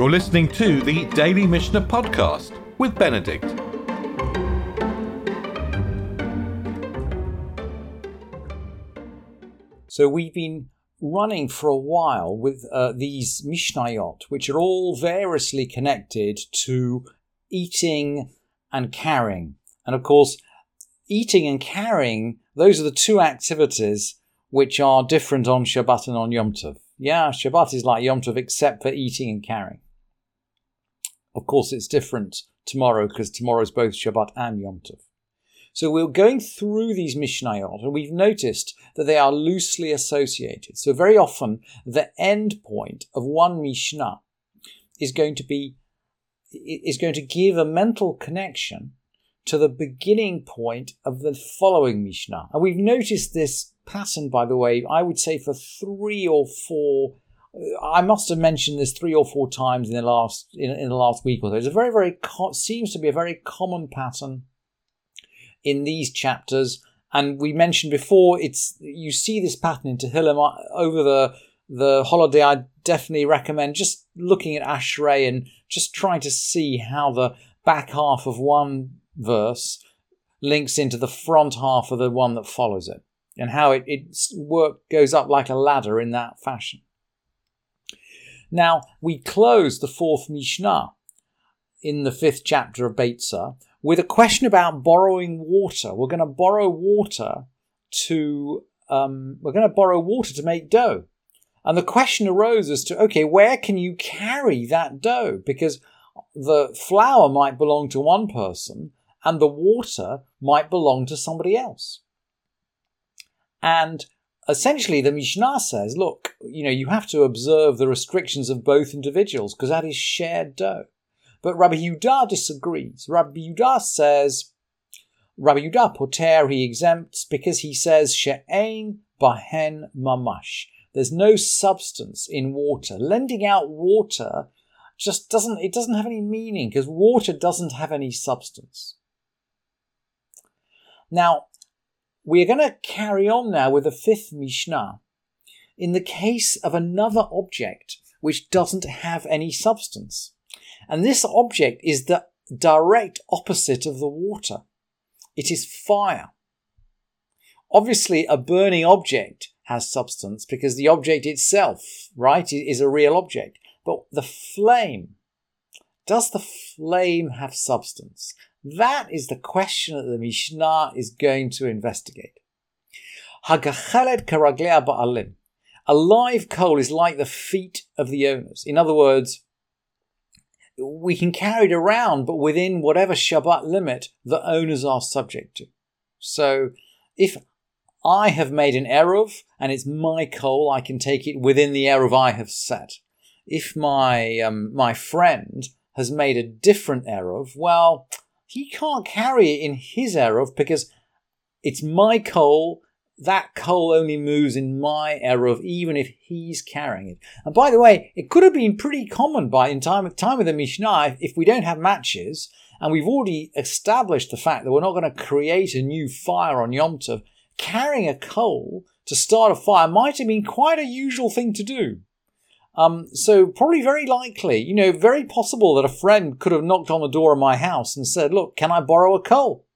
You're listening to the Daily Mishnah Podcast with Benedict. So we've been running for a while with uh, these Mishnayot, which are all variously connected to eating and carrying. And of course, eating and carrying, those are the two activities which are different on Shabbat and on Yom Tov. Yeah, Shabbat is like Yom Tov except for eating and carrying. Of course, it's different tomorrow because tomorrow is both Shabbat and Yom Tov. So we're going through these Mishnayot and we've noticed that they are loosely associated. So very often the end point of one Mishnah is going to be is going to give a mental connection to the beginning point of the following Mishnah. And we've noticed this pattern, by the way, I would say for three or four. I must have mentioned this three or four times in the last in, in the last week or so. It's a very very seems to be a very common pattern in these chapters. And we mentioned before, it's you see this pattern in Tehillim uh, over the the holiday. I definitely recommend just looking at Ashrei and just trying to see how the back half of one verse links into the front half of the one that follows it, and how it, its work goes up like a ladder in that fashion. Now we close the fourth Mishnah in the fifth chapter of Beitzah with a question about borrowing water. We're going to borrow water to um, we're going to borrow water to make dough. And the question arose as to okay, where can you carry that dough? Because the flour might belong to one person and the water might belong to somebody else. And essentially, the Mishnah says, look, you know, you have to observe the restrictions of both individuals because that is shared dough. But Rabbi Yudah disagrees. Rabbi Yudah says, Rabbi Yudah Poter, he exempts because he says, She'ein bahen mamash. There's no substance in water. Lending out water just doesn't, it doesn't have any meaning because water doesn't have any substance. Now, we're going to carry on now with the fifth Mishnah. In the case of another object which doesn't have any substance. And this object is the direct opposite of the water. It is fire. Obviously, a burning object has substance because the object itself, right, is a real object. But the flame, does the flame have substance? That is the question that the Mishnah is going to investigate. Hagachaled karaglea ba'alim. A live coal is like the feet of the owners. In other words, we can carry it around, but within whatever Shabbat limit the owners are subject to. So if I have made an Eruv and it's my coal, I can take it within the Eruv I have set. If my, um, my friend has made a different Eruv, well, he can't carry it in his Eruv because it's my coal that coal only moves in my Eruv, even if he's carrying it. And by the way, it could have been pretty common by in time time of the Mishnah if we don't have matches, and we've already established the fact that we're not going to create a new fire on Yom Tov. Carrying a coal to start a fire might have been quite a usual thing to do. Um, so probably very likely, you know, very possible that a friend could have knocked on the door of my house and said, "Look, can I borrow a coal?"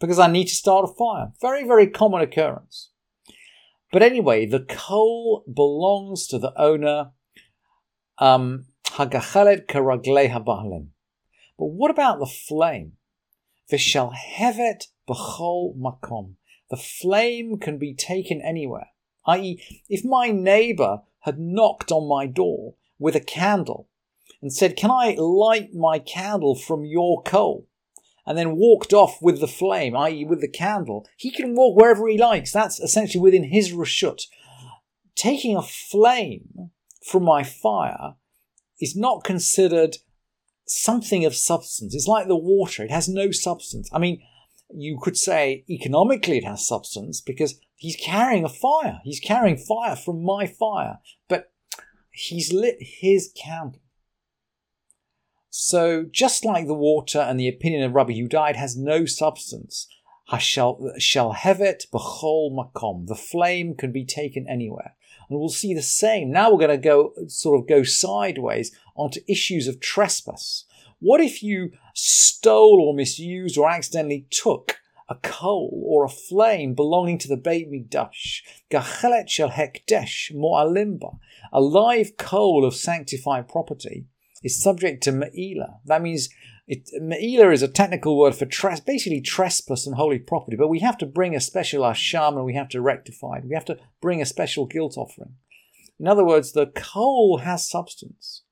because I need to start a fire. Very, very common occurrence. But anyway, the coal belongs to the owner. Um. But what about the flame? Vishalhevet b'chol makom. The flame can be taken anywhere. I.e., if my neighbour had knocked on my door with a candle and said, Can I light my candle from your coal? and then walked off with the flame, i.e., with the candle, he can walk wherever he likes. That's essentially within his reshut. Taking a flame from my fire is not considered something of substance. It's like the water, it has no substance. I mean, you could say economically it has substance because he's carrying a fire. He's carrying fire from my fire, but he's lit his candle. So, just like the water and the opinion of Rabbi Yudah, it has no substance. Shalhevet b'chol makom. The flame can be taken anywhere. And we'll see the same. Now we're going to go sort of go sideways onto issues of trespass. What if you stole or misused or accidentally took a coal or a flame belonging to the Beit Mikdash, gachelet shel hekdesh mo'alimba, a live coal of sanctified property, is subject to me'ila. That means it, me'ila is a technical word for tres- basically trespass on holy property, but we have to bring a special asham and we have to rectify it. We have to bring a special guilt offering. In other words, the coal has substance.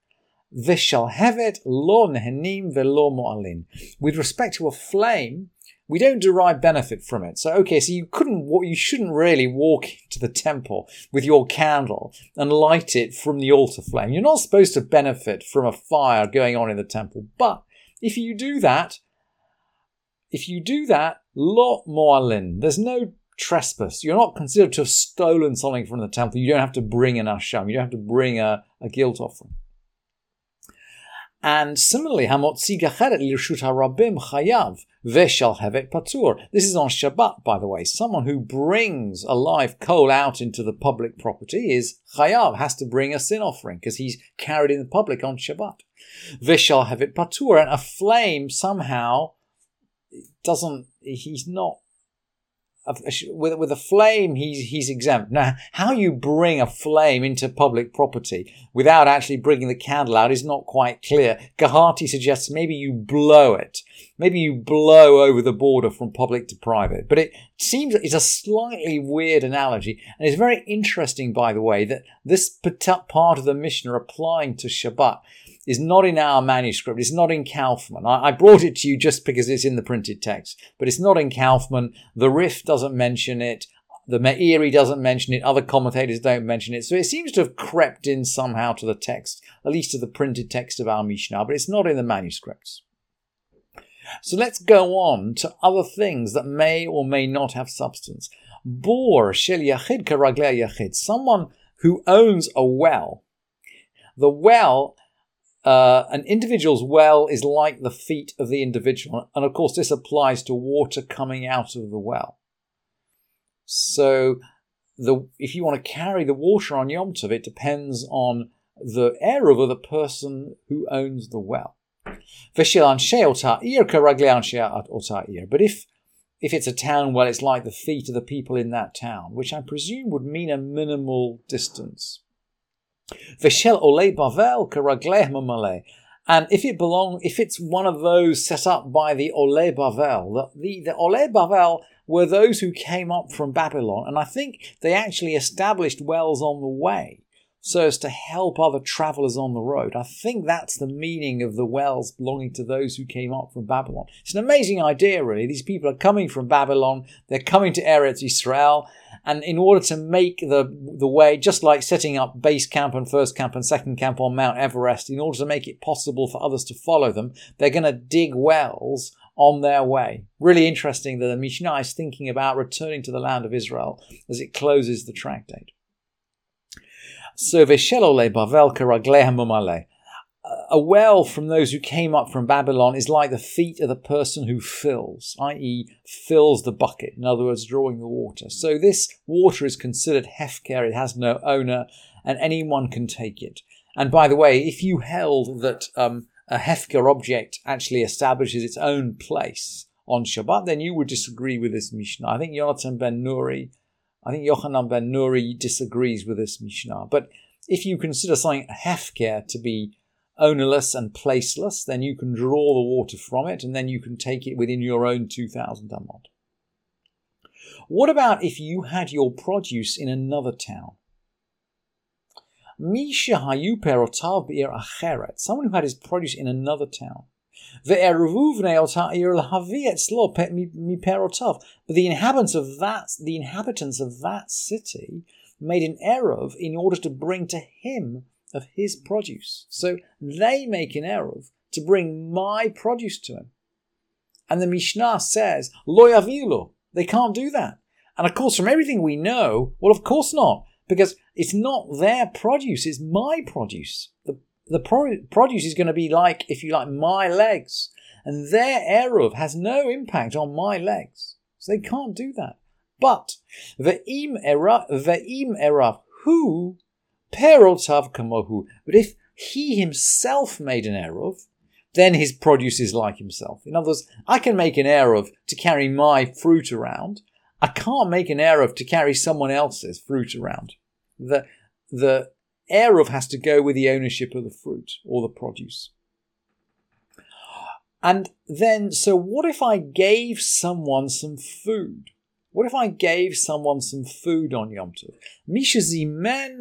Vishalhevet lo nehenim velo mo'alin. With respect to a flame, we don't derive benefit from it. So, okay, so you couldn't, you shouldn't really walk to the temple with your candle and light it from the altar flame. You're not supposed to benefit from a fire going on in the temple. But if you do that, if you do that, lot mo'alin, there's no trespass. You're not considered to have stolen something from the temple. You don't have to bring an asham. You don't have to bring a, a guilt offering. And similarly, hamotzi gacheret lirshut harabim chayav veshal hevet patur. This is on Shabbat, by the way. Someone who brings a live coal out into the public property is chayav, has to bring a sin offering because he's carried in the public on Shabbat. Veshal hevet patur, and a flame somehow doesn't. He's not with with a flame he's he's exempt. Now how you bring a flame into public property without actually bringing the candle out is not quite clear. Kehati suggests maybe you blow it. Maybe you blow over the border from public to private. But it seems it's a slightly weird analogy and it's very interesting by the way that this part of the Mishnah applying to Shabbat is not in our manuscript. It's not in Kaufmann. I, I, brought it to you just because it's in the printed text, but it's not in Kaufmann. The Rif doesn't mention it. The Meiri doesn't mention it. Other commentators don't mention it. So it seems to have crept in somehow to the text, at least to the printed text of our Mishnah, but it's not in the manuscripts. So let's go on to other things that may or may not have substance. Bor shel yachid yachid. Someone who owns a well. The well uh, an individual's well is like the feet of the individual. And of course, this applies to water coming out of the well. So, the, if you want to carry the water on Yom Tov, it depends on the eruv of the person who owns the well. But if if it's a town well, it's like the feet of the people in that town, which I presume would mean a minimal distance. Veshel ole bavel karagleh And if it belong, if it's one of those set up by the Ole Bavel, the, the, the Ole Bavel were those who came up from Babylon, and I think they actually established wells on the way so as to help other travelers on the road. I think that's the meaning of the wells belonging to those who came up from Babylon. It's an amazing idea, really. These people are coming from Babylon, they're coming to Eretz Israel, and in order to make the, the way, just like setting up base camp and first camp and second camp on Mount Everest, in order to make it possible for others to follow them, they're going to dig wells on their way. Really interesting that the Mishnah is thinking about returning to the land of Israel as it closes the tractate. So Veshelole Bavel Karaglehamumale. A well from those who came up from Babylon is like the feet of the person who fills, i.e., fills the bucket, in other words, drawing the water. So this water is considered hefker, it has no owner, and anyone can take it. And by the way, if you held that um, a hefker object actually establishes its own place on Shabbat, then you would disagree with this Mishnah. I think Yonatan ben Nuri I think Yochanan ben Nuri disagrees with this Mishnah. But if you consider something hefker to be ownerless and placeless, then you can draw the water from it and then you can take it within your own 2,000 amot. What about if you had your produce in another town? Misha hayu perotav acheret, someone who had his produce in another town. But the inhabitants of that, the inhabitants of that city made an eruv in order to bring to him of his produce. So they make an eruv to bring my produce to him. And the Mishnah says, Lo yavilu. They can't do that. And of course, from everything we know, well, of course not, because it's not their produce, it's my produce. The the pro- produce is going to be like, if you like, my legs. And their Eruv has no impact on my legs. So they can't do that. But ve'im erav, ve'im erav hu perotav kamohu. But if he himself made an eruv, then his produce is like himself. In other words, I can make an eruv to carry my fruit around. I can't make an eruv to carry someone else's fruit around. The the eruv has to go with the ownership of the fruit or the produce. And then, so what if I gave someone some food? What if I gave someone some food on Yom Tov? Misha zimen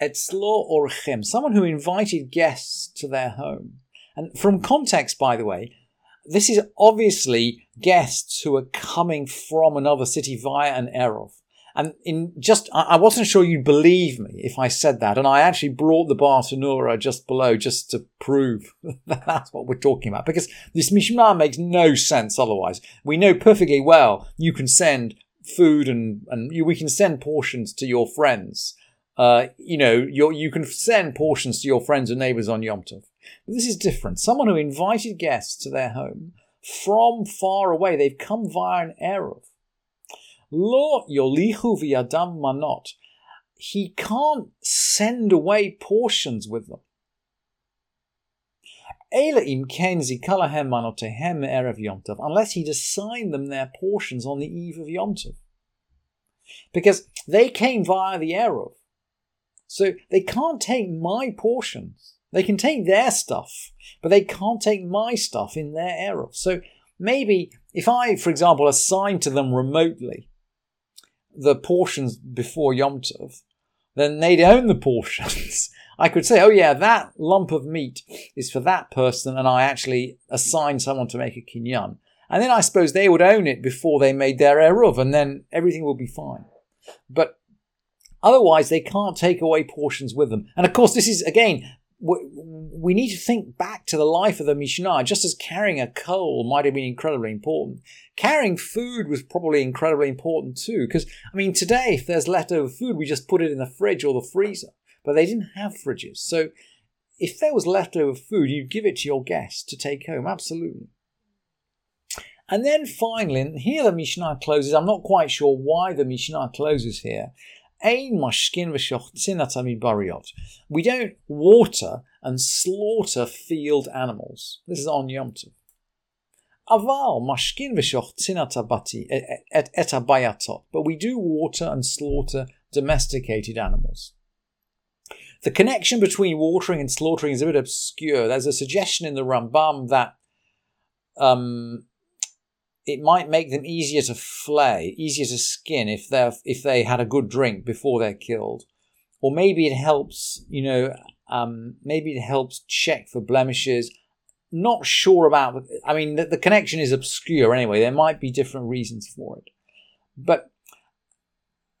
etzlo orchem, someone who invited guests to their home. And from context, by the way, this is obviously guests who are coming from another city via an Eruv. And in just, I wasn't sure you'd believe me if I said that. And I actually brought the Bartenura just below just to prove that that's what we're talking about. Because this Mishnah makes no sense otherwise. We know perfectly well you can send food and, and we can send portions to your friends. Uh, you know, you you can send portions to your friends and neighbors on Yom Tov. But this is different. Someone who invited guests to their home from far away, they've come via an Eruv. Lo yolihu v'yadam manot. He can't send away portions with them. Unless he'd assign them their portions on the eve of Yom Tov. Because they came via the Eruv. So they can't take my portions. They can take their stuff, but they can't take my stuff in their Eruv. So maybe if I, for example, assign to them remotely the portions before Yom Tov, then they'd own the portions. I could say, oh yeah, that lump of meat is for that person, and I actually assign someone to make a kinyan. And then I suppose they would own it before they made their eruv, and then everything will be fine. But otherwise, they can't take away portions with them. And of course, this is again we need to think back to the life of the Mishnah. Just as carrying a coal might have been incredibly important, carrying food was probably incredibly important too. Because, I mean, today, if there's leftover food, we just put it in the fridge or the freezer. But they didn't have fridges. So, if there was leftover food, you'd give it to your guests to take home. Absolutely. And then finally, here the Mishnah closes. I'm not quite sure why the Mishnah closes here. We don't water and slaughter field animals. This is on Yom Tov. Aval mashkin et etabayatot. But we do water and slaughter domesticated animals. The connection between watering and slaughtering is a bit obscure. There's a suggestion in the Rambam that um, it might make them easier to flay, easier to skin if they if they had a good drink before they're killed, or maybe it helps. You know, um, maybe it helps check for blemishes. Not sure about. I mean, the, the connection is obscure anyway. There might be different reasons for it, but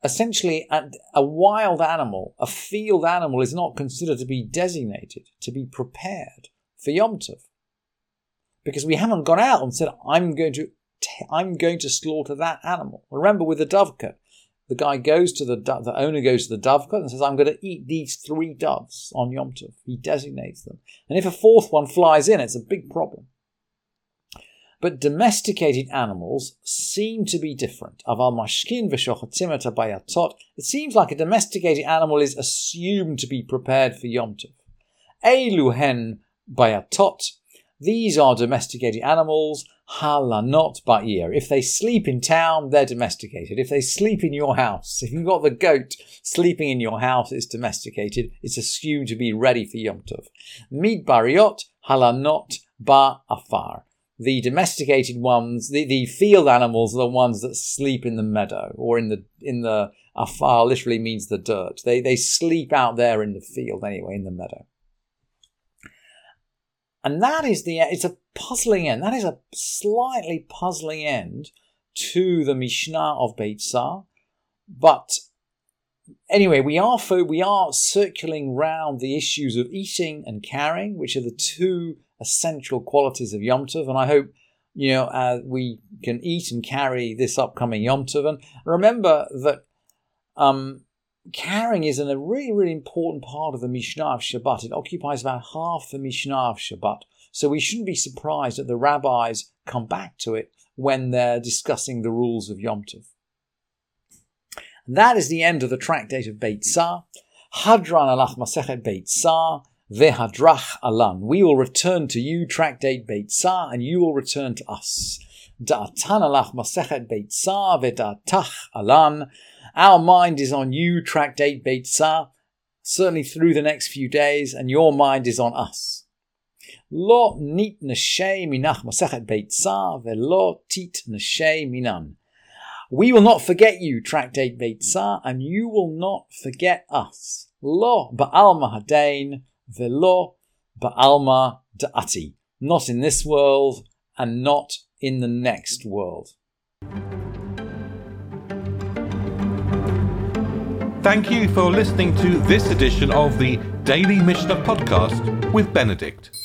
essentially, a, wild animal, a field animal, is not considered to be designated to be prepared for Yom Tov because we haven't gone out and said, I'm going to I'm going to slaughter that animal. Remember with the dovecote, the guy goes to the the owner goes to the dovecote and says, "I'm going to eat these three doves on Yom Tov." He designates them, and if a fourth one flies in, it's a big problem. But domesticated animals seem to be different. It seems like a domesticated animal is assumed to be prepared for Yom Tov. Eluhen bayatot. These are domesticated animals halanot ba'ir. If they sleep in town, they're domesticated. If they sleep in your house, if you've got the goat sleeping in your house, it's domesticated. It's assumed to be ready for Yom Tov. Mid bariot halanot ba'afar. The domesticated ones, the, the field animals are the ones that sleep in the meadow or in the in the afar literally means the dirt. They they sleep out there in the field anyway, in the meadow. And that is the, it's a puzzling end. That is a slightly puzzling end to the Mishnah of Beitzah. But anyway, we are, we are circling round the issues of eating and carrying, which are the two essential qualities of Yom Tov. And I hope, you know, uh, we can eat and carry this upcoming Yom Tov. And remember that, um, carrying is a really, really important part of the Mishnah of Shabbat. It occupies about half the Mishnah of Shabbat. So we shouldn't be surprised that the rabbis come back to it when they're discussing the rules of Yom Tov. That is the end of the tractate of Beitzah. Hadran alach Masechet Beitzah. Vehadrach alan. We will return to you, tractate Beitzah, and you will return to us. Da'atan alach Masechet Beit. Ve'da'tach alan. Our mind is on you, tractate Beitzah, certainly through the next few days, and your mind is on us. Beitzah. Ve'lo tit neshe minan. We will not forget you, Tractate Beitzah, and you will not forget us. Lo ba'alma hadain, velo ba'alma da'ati. Not in this world and not in the next world. Thank you for listening to this edition of the Daily Mishnah Podcast with Benedict.